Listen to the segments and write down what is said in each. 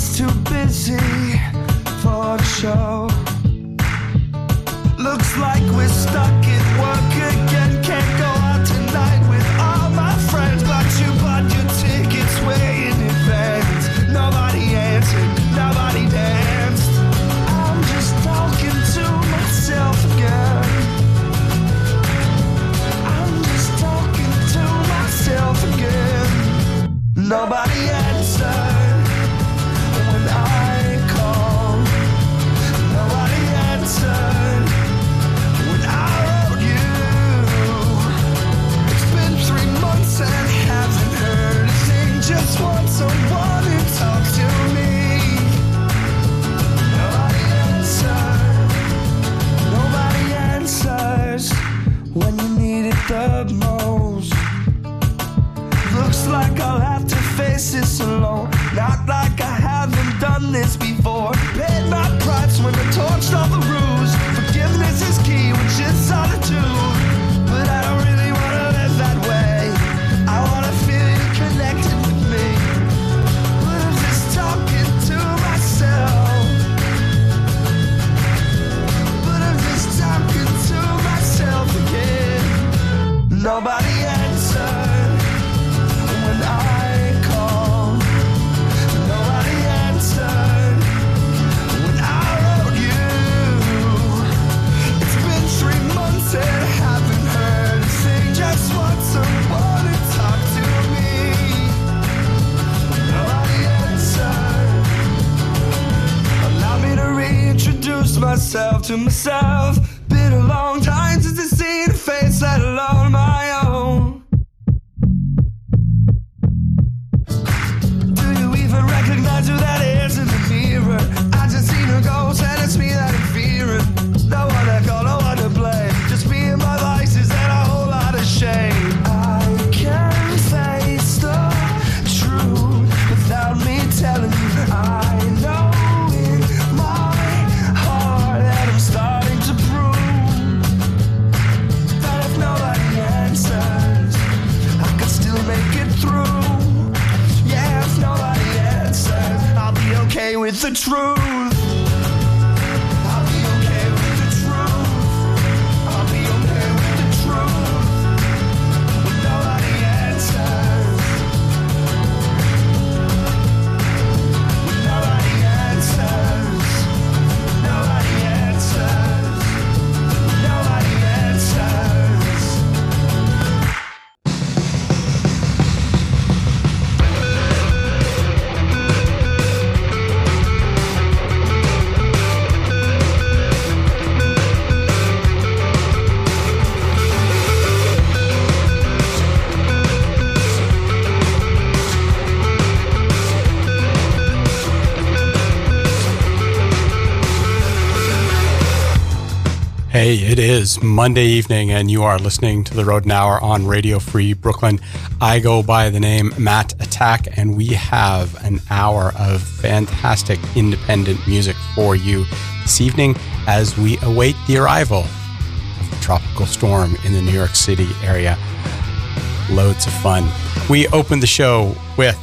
that's too busy for a show. Looks like we're stuck at work again. Can't go out tonight with all my friends, but you bought your tickets way in advance. Nobody answered, nobody danced. I'm just talking to myself again. I'm just talking to myself again. Nobody else. This. Not like I haven't done this before. Myself to myself. Been a long time since I've seen a face, let alone my own. Do you even recognize who that is in the mirror? I just seen a ghost and it's me that Hey, it is Monday evening, and you are listening to the Rodent Hour on Radio Free Brooklyn. I go by the name Matt Attack, and we have an hour of fantastic independent music for you this evening as we await the arrival of the tropical storm in the New York City area. Loads of fun. We opened the show with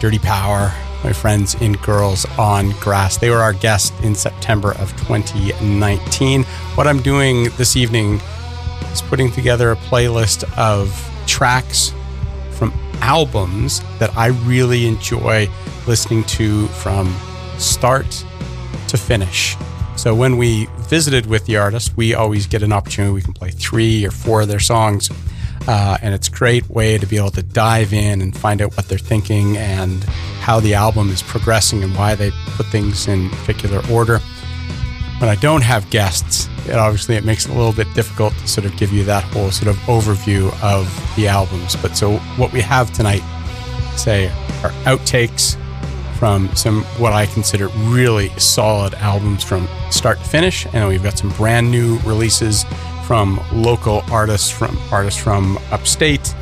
Dirty Power, my friends in Girls on Grass. They were our guest in September of 2019. What I'm doing this evening is putting together a playlist of tracks from albums that I really enjoy listening to from start to finish. So when we visited with the artist, we always get an opportunity. We can play three or four of their songs. Uh, and it's a great way to be able to dive in and find out what they're thinking and how the album is progressing and why they put things in particular order. When I don't have guests, it obviously it makes it a little bit difficult to sort of give you that whole sort of overview of the albums. But so what we have tonight, say, are outtakes from some what I consider really solid albums from start to finish, and we've got some brand new releases from local artists, from artists from upstate,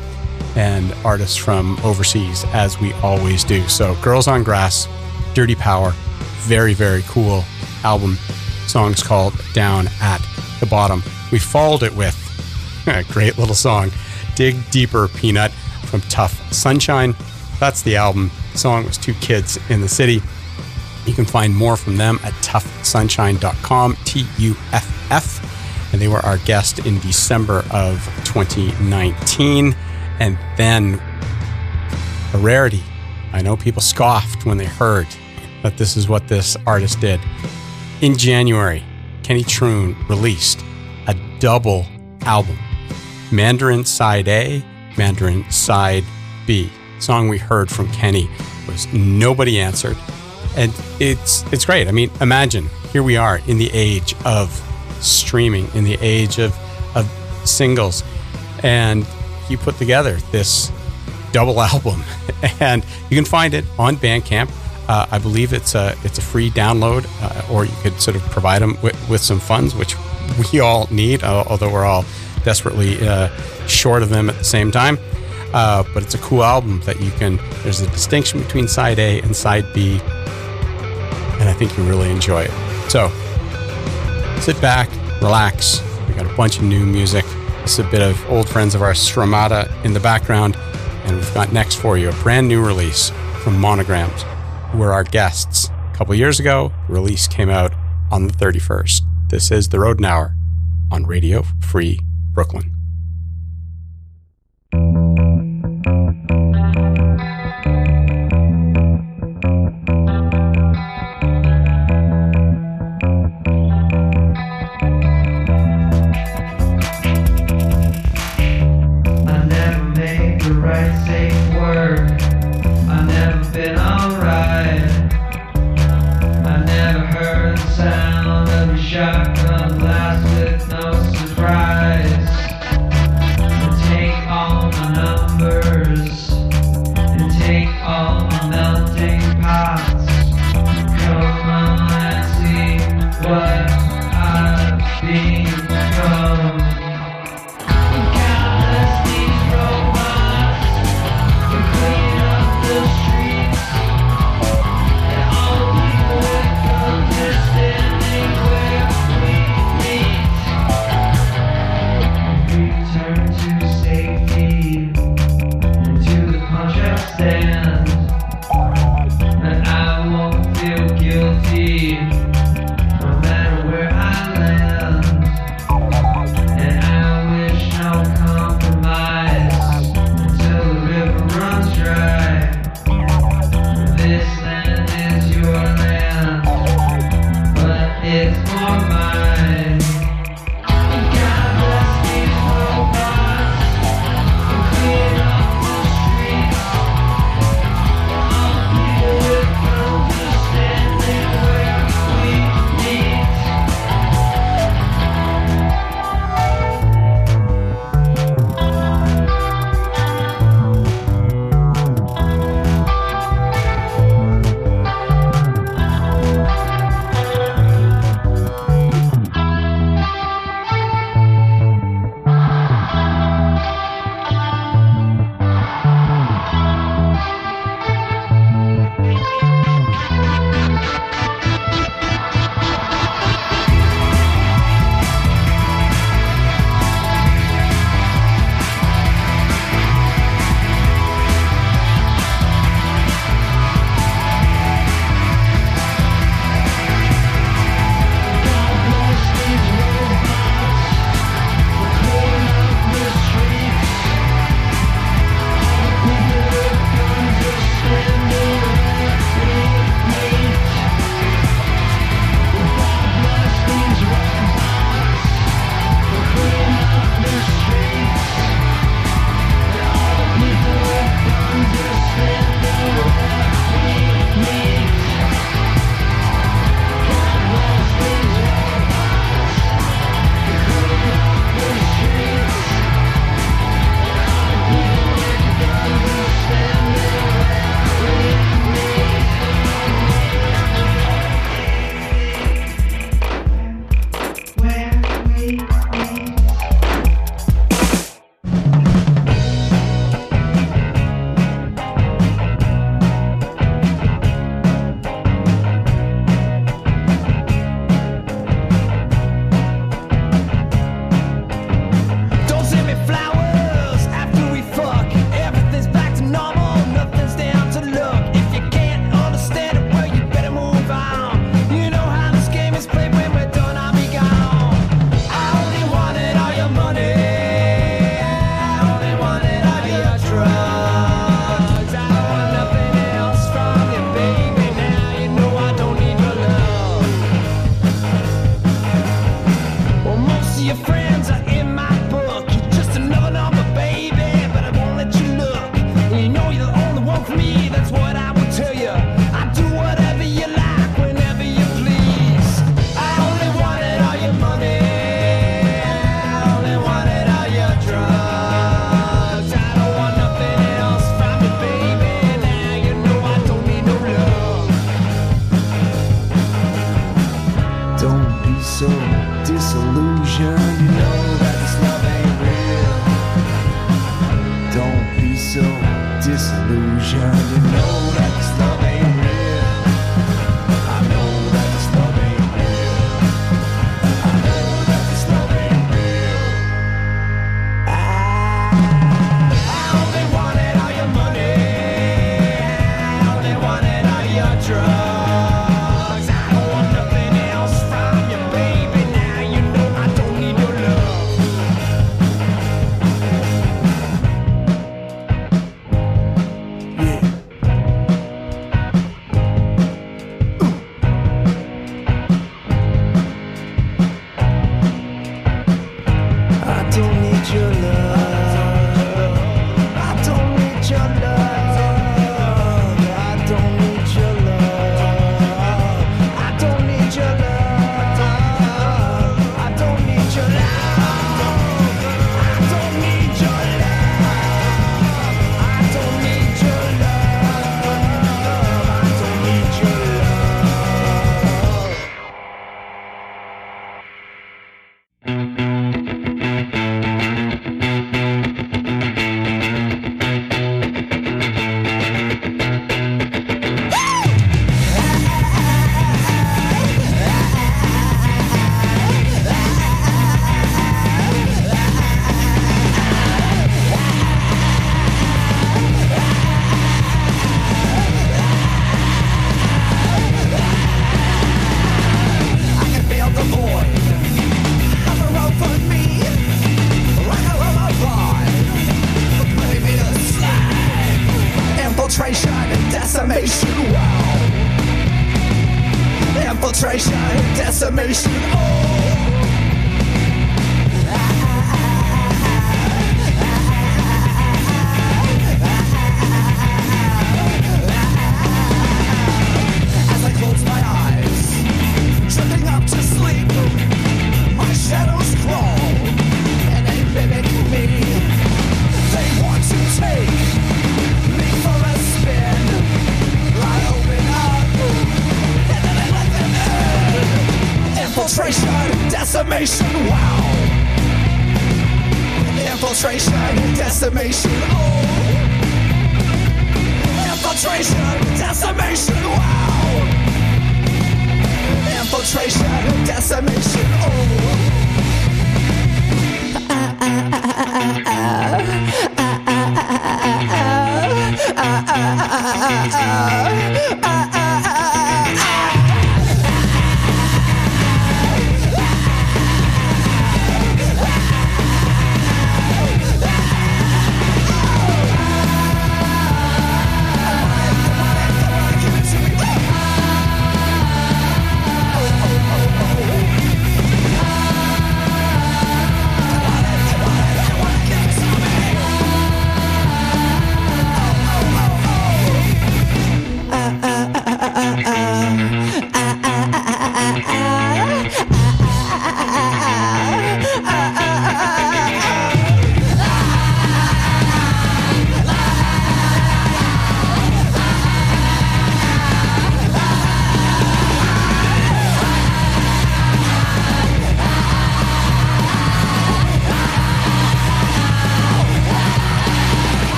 and artists from overseas, as we always do. So, Girls on Grass, Dirty Power, very very cool album. Song's called Down at the Bottom. We followed it with a great little song, Dig Deeper Peanut from Tuff Sunshine. That's the album. The song was Two Kids in the City. You can find more from them at tuffsunshine.com, T U F F. And they were our guest in December of 2019. And then a rarity. I know people scoffed when they heard that this is what this artist did. In January, Kenny Truhn released a double album Mandarin Side A, Mandarin Side B. song we heard from Kenny was Nobody Answered. And it's it's great. I mean, imagine here we are in the age of streaming, in the age of of singles, and he put together this double album, and you can find it on Bandcamp. Uh, I believe it's a it's a free download, uh, or you could sort of provide them with, with some funds, which we all need. Uh, although we're all desperately uh, short of them at the same time. Uh, but it's a cool album that you can. There's a distinction between side A and side B, and I think you really enjoy it. So sit back, relax. We got a bunch of new music. Is a bit of old friends of ours, Stramata, in the background, and we've got next for you a brand new release from Monograms, who were our guests a couple years ago. The release came out on the 31st. This is the Rodent Hour on Radio Free Brooklyn.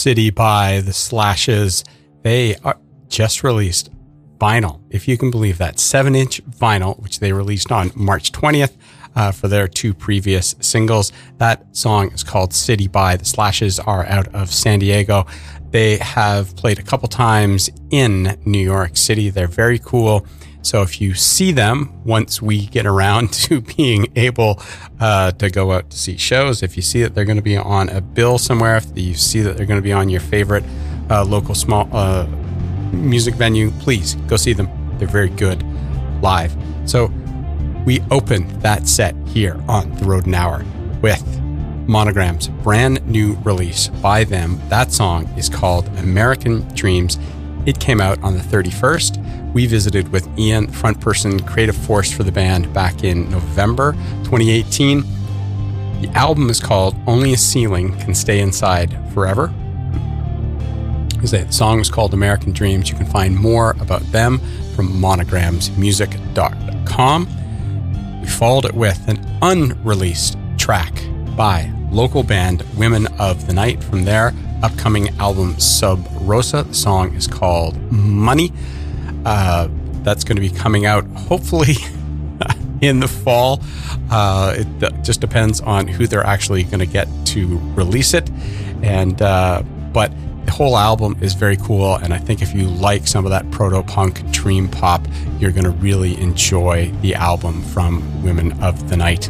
City by the Slashes. They are just released vinyl, if you can believe that. Seven inch vinyl, which they released on March 20th uh, for their two previous singles. That song is called City by the Slashes, are out of San Diego. They have played a couple times in New York City. They're very cool. So if you see them once we get around to being able uh, to go out to see shows, if you see that they're going to be on a bill somewhere, if you see that they're going to be on your favorite uh, local small uh, music venue, please go see them. They're very good live. So we open that set here on the Rodent Hour with Monogram's brand new release by them. That song is called American Dreamz. It came out on the 31st. We visited with Ian, front person, creative force for the band, back in November 2018. The album is called Only a Ceiling Can Stay Inside Forever. The song is called American Dreamz. You can find more about them from monogramsmusic.com. We followed it with an unreleased track by local band Women of the Night from their upcoming album Sub Rosa. The song is called Money. Uh, that's going to be coming out hopefully in the fall. Uh, it just depends on who they're actually going to get to release it. And, uh, but the whole album is very cool. And I think if you like some of that proto punk dream pop, you're going to really enjoy the album from Women of the Night.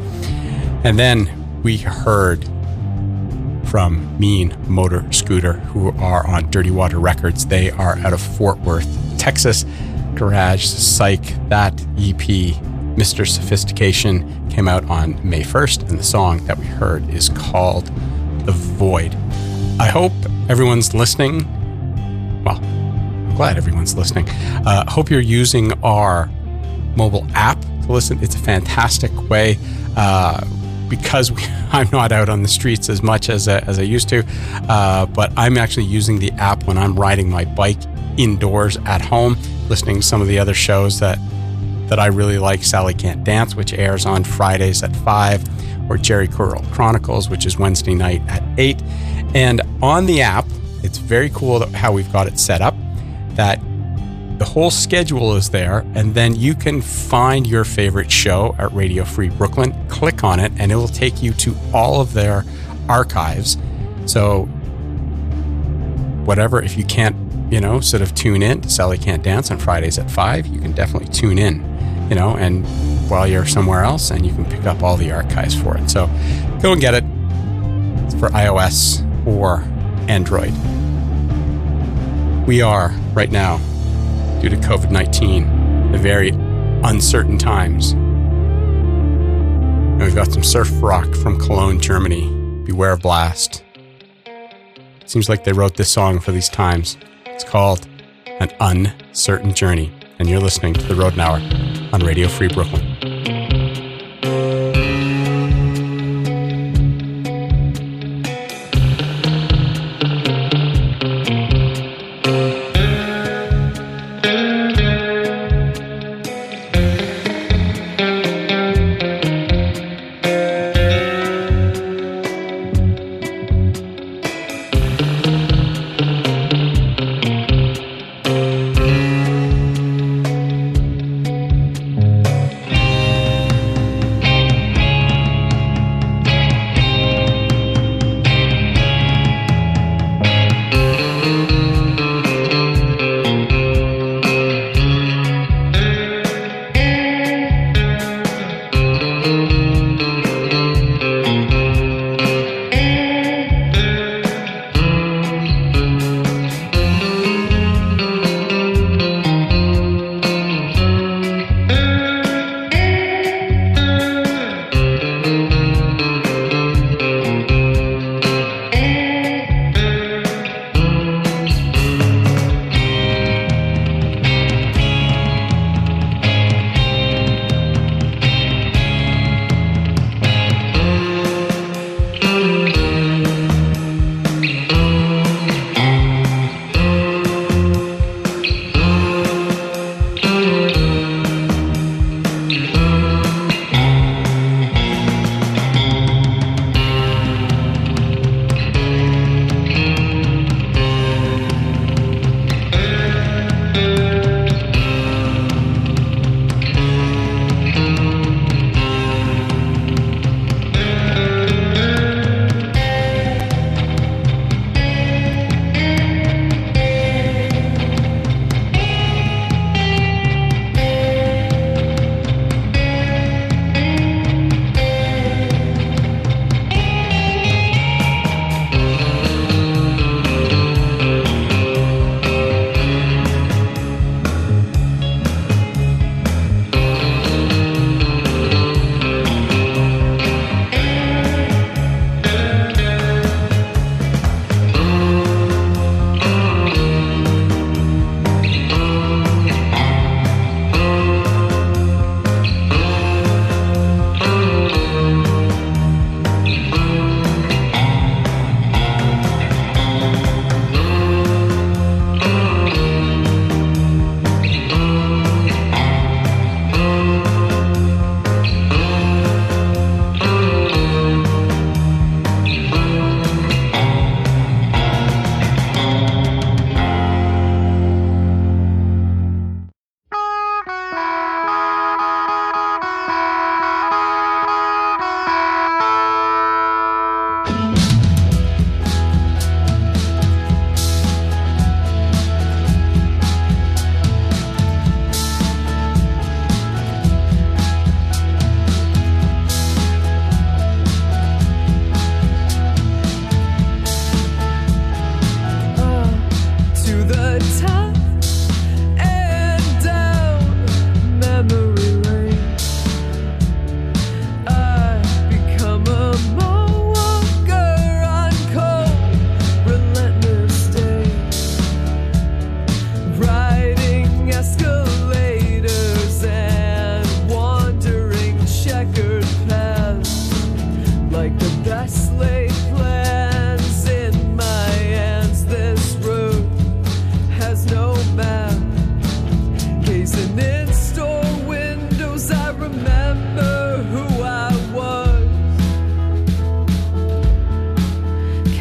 And then we heard from Mean Motor Scooter, who are on Dirty Water Records. They are out of Fort Worth, Texas. Garage Psych, that EP, Mr. Sophistication, came out on May 1st, and the song that we heard is called The Void. I hope everyone's listening. Well, I'm glad everyone's listening. Uh, hope you're using our mobile app to listen. It's a fantastic way. Uh, because we, I'm not out on the streets as much as, uh, as I used to, uh, but I'm actually using the app when I'm riding my bike indoors at home, listening to some of the other shows that that I really like. Sally Can't Dance, which airs on Fridays at five, or Jerry Curl Chronicles, which is Wednesday night at eight. And on the app, it's very cool how we've got it set up. That the whole schedule is there, and then you can find your favorite show at Radio Free Brooklyn. Click on it, and it will take you to all of their archives. So, whatever, if you can't, you know, sort of tune in to Sally Can't Dance on Fridays at 5, you can definitely tune in, you know, and while you're somewhere else, and you can pick up all the archives for it. So, go and get it. It's for iOS or Android. We are right now due to COVID 19, the very uncertain times. And we've got some surf rock from Cologne, Germany. Beware of Blast. Seems like they wrote this song for these times. It's called An Uncertain Journey. And you're listening to The Rodent Hour on Radio Free Brooklyn.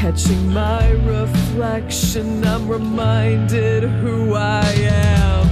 Catching my reflection, I'm reminded who I am.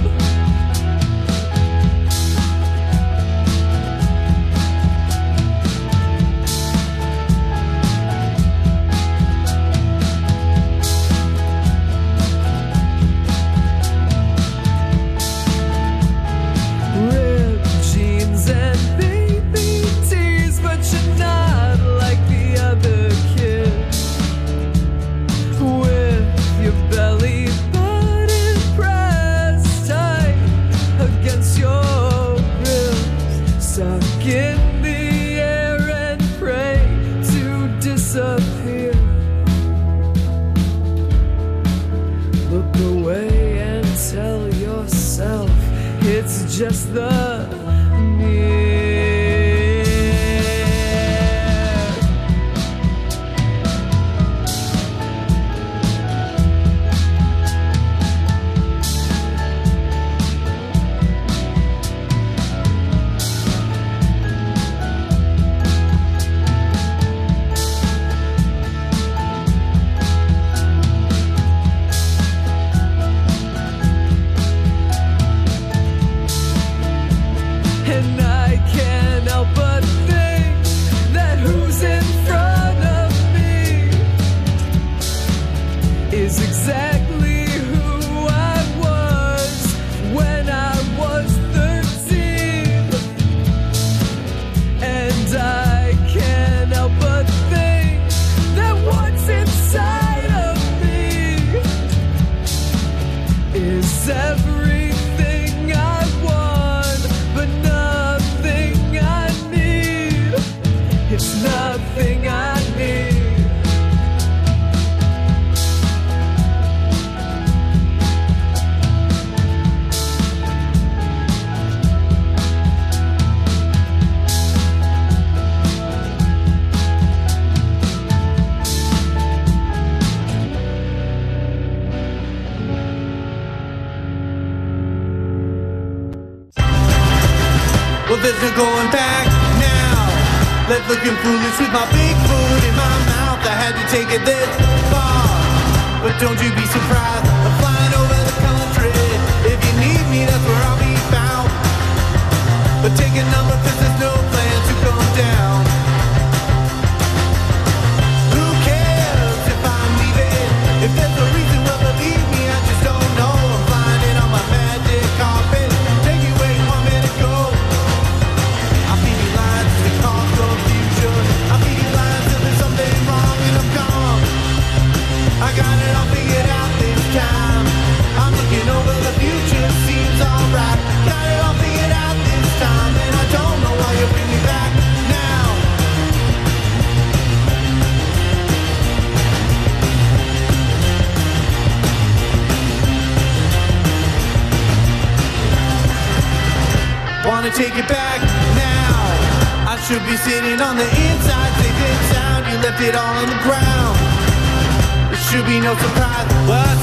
is every looking foolish with my big foot in my mouth. I had to take it this far. But don't you be surprised, I'm flying over the country. If you need me, that's where I'll be found. But take a number, cause there's no take it back now. I should be sitting on the inside, safe and sound. You left it all on the ground. It should be no surprise. But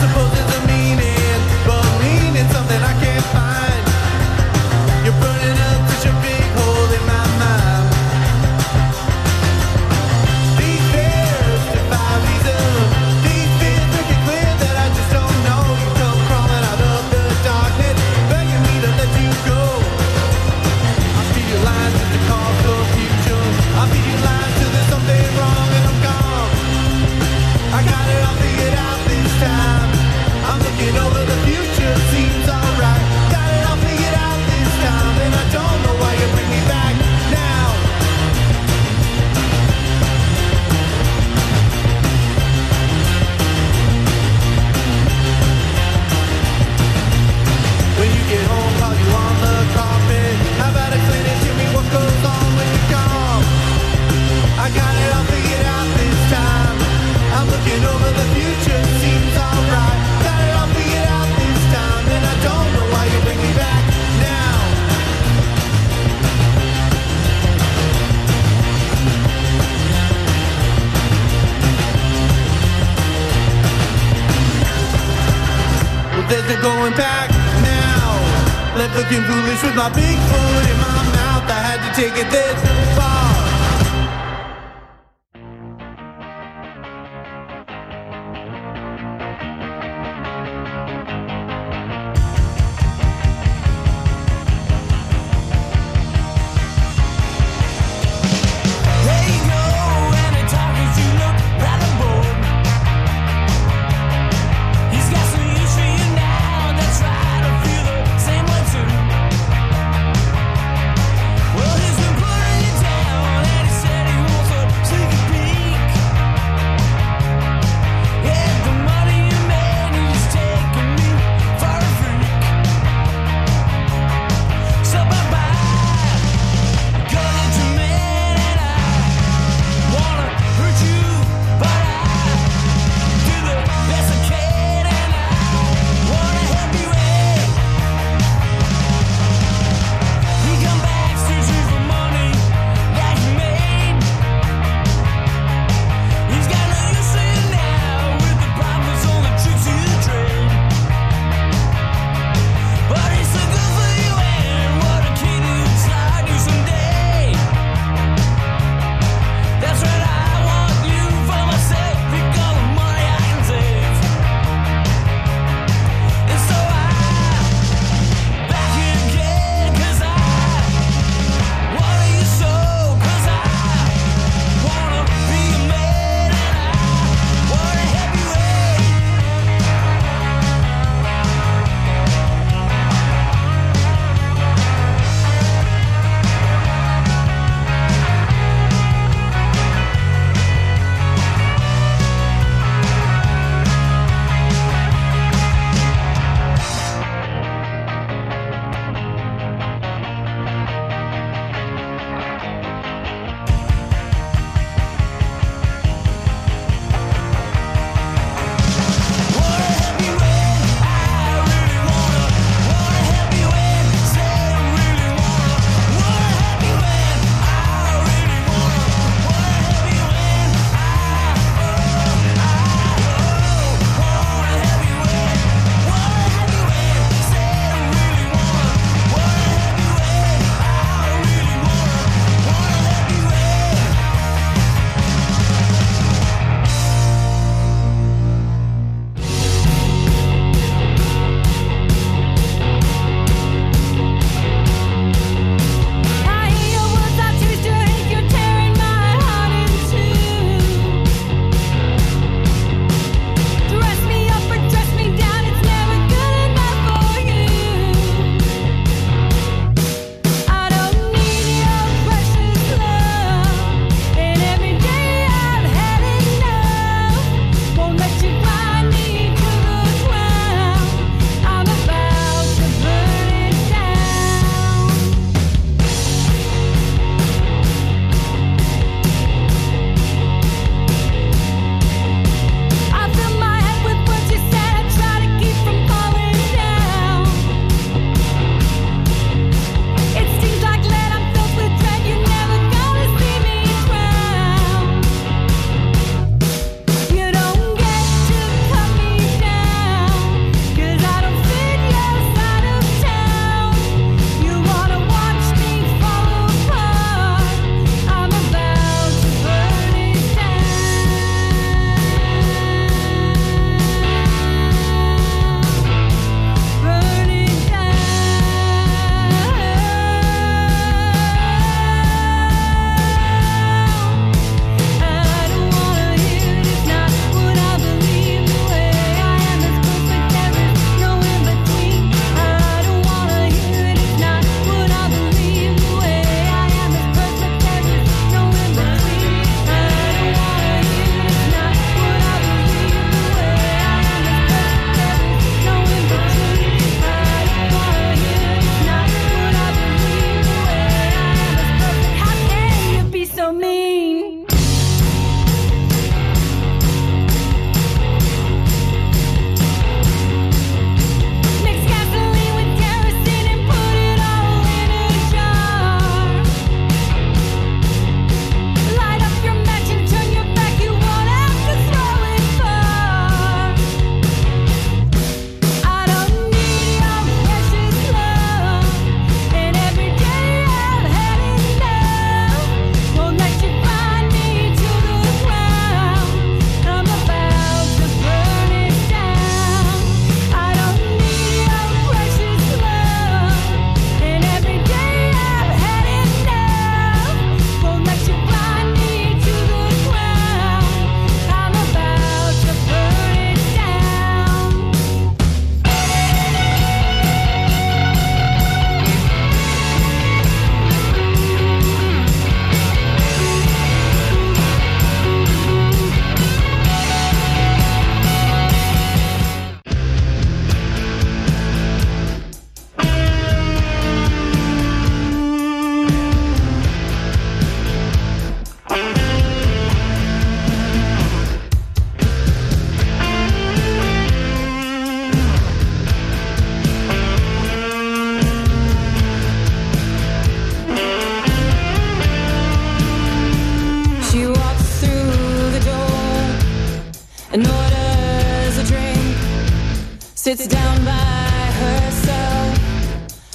sits down by herself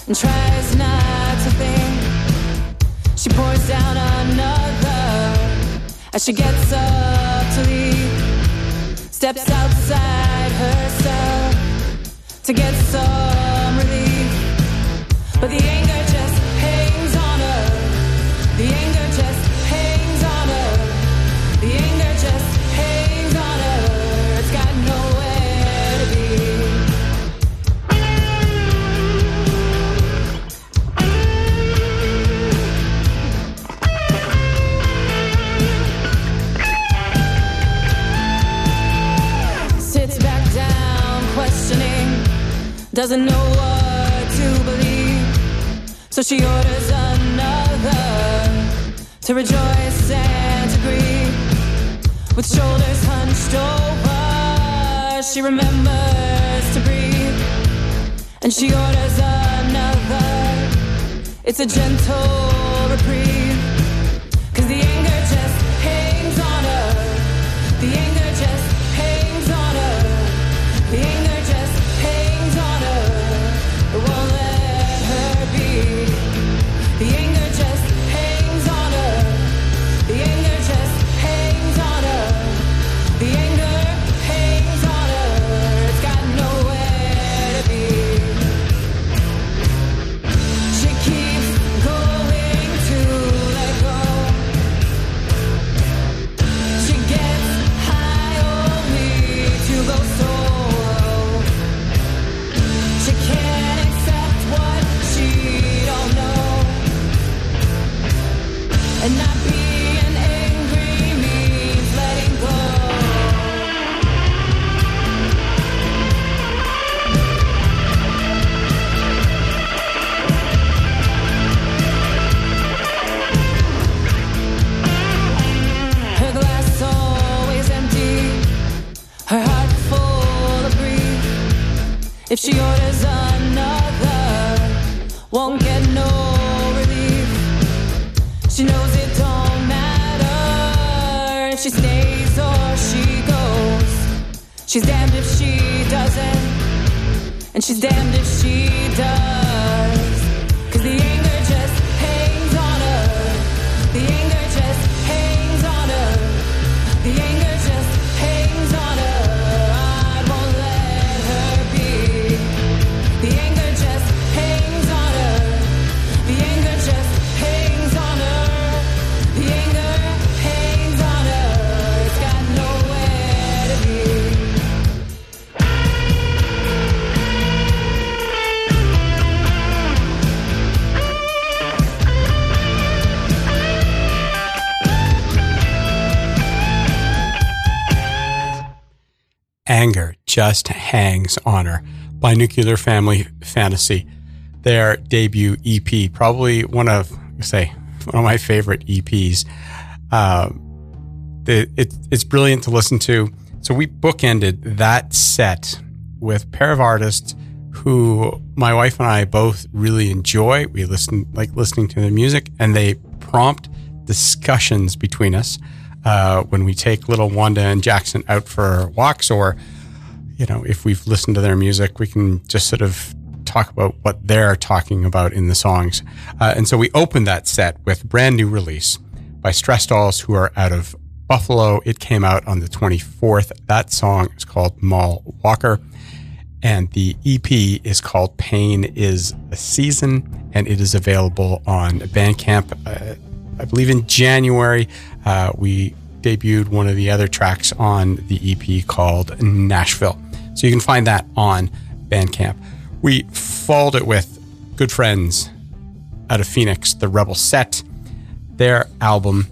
and tries not to think. She pours down another as she gets up to leave. Steps outside herself to get some relief. But the anger doesn't know what to believe. So she orders another to rejoice and to grieve. With shoulders hunched over, she remembers to breathe. And she orders another. It's a gentle And not and she's damned if she does. Just Hangs on Her by Nuclear Family Fantasy. Their debut EP, probably one of, say, one of my favorite EPs. Uh, it, it's brilliant to listen to. So we bookended that set with a pair of artists who my wife and I both really enjoy. We listen, like listening to their music, and they prompt discussions between us uh, when we take little Wanda and Jackson out for walks, or you know, if we've listened to their music, we can just sort of talk about what they're talking about in the songs. Uh, and so we opened that set with brand new release by Stress Dolls, who are out of Buffalo. It came out on the 24th. That song is called Mall Walker. And the EP is called Pain is a Season, and it is available on Bandcamp. Uh, I believe in January, uh, we debuted one of the other tracks on the EP called Nashville. So you can find that on Bandcamp. We followed it with good friends out of Phoenix, the Rebel Set. Their album,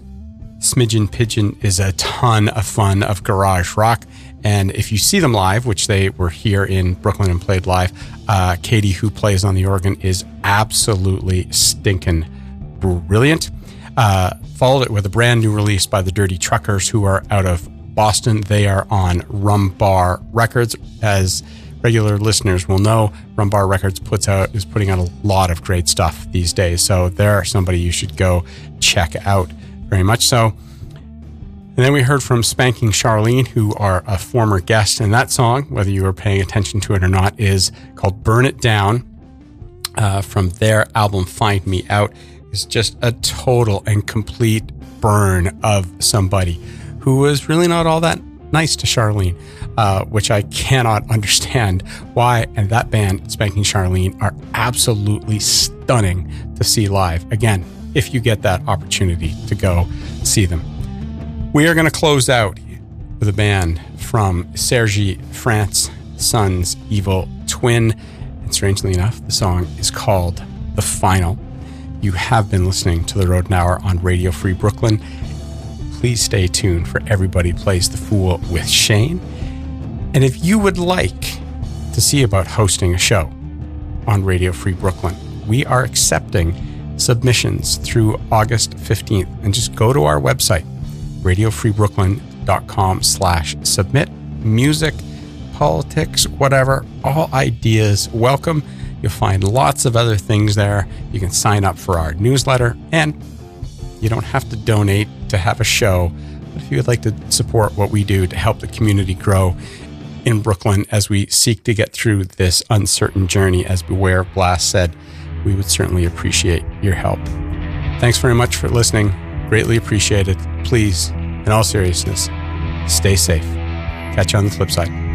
Smidgen Pigeon, is a ton of fun of garage rock. And if you see them live, which they were here in Brooklyn and played live, uh, Katie, who plays on the organ, is absolutely stinking brilliant. Uh, followed it with a brand new release by the Dirty Truckers, who are out of Boston. They are on Rum Bar Records. As regular listeners will know, Rum Bar Records puts out is putting out a lot of great stuff these days. So they're somebody you should go check out very much so. And then we heard from Spanking Charlene, who are a former guest. And that song, whether you were paying attention to it or not, is called Burn It Down uh, from their album Find Me Out. Is just a total and complete burn of somebody who was really not all that nice to Charlene, uh, which I cannot understand why. And that band, Spanking Charlene, are absolutely stunning to see live. Again, if you get that opportunity to go see them. We are going to close out with a band from Sergi France, Sun's Evil Twin. And strangely enough, the song is called The Final. You have been listening to the Rodent Hour on Radio Free Brooklyn. Please stay tuned for Everybody Plays the Fool with Shane. And if you would like to see about hosting a show on Radio Free Brooklyn, we are accepting submissions through August 15th. And just go to our website, radiofreebrooklyn.com slash submit. Music, politics, whatever, all ideas welcome. You'll find lots of other things there. You can sign up for our newsletter and you don't have to donate to have a show. But if you would like to support what we do to help the community grow in Brooklyn as we seek to get through this uncertain journey, as Beware Blast said, we would certainly appreciate your help. Thanks very much for listening. Greatly appreciated. Please, in all seriousness, stay safe. Catch you on the flip side.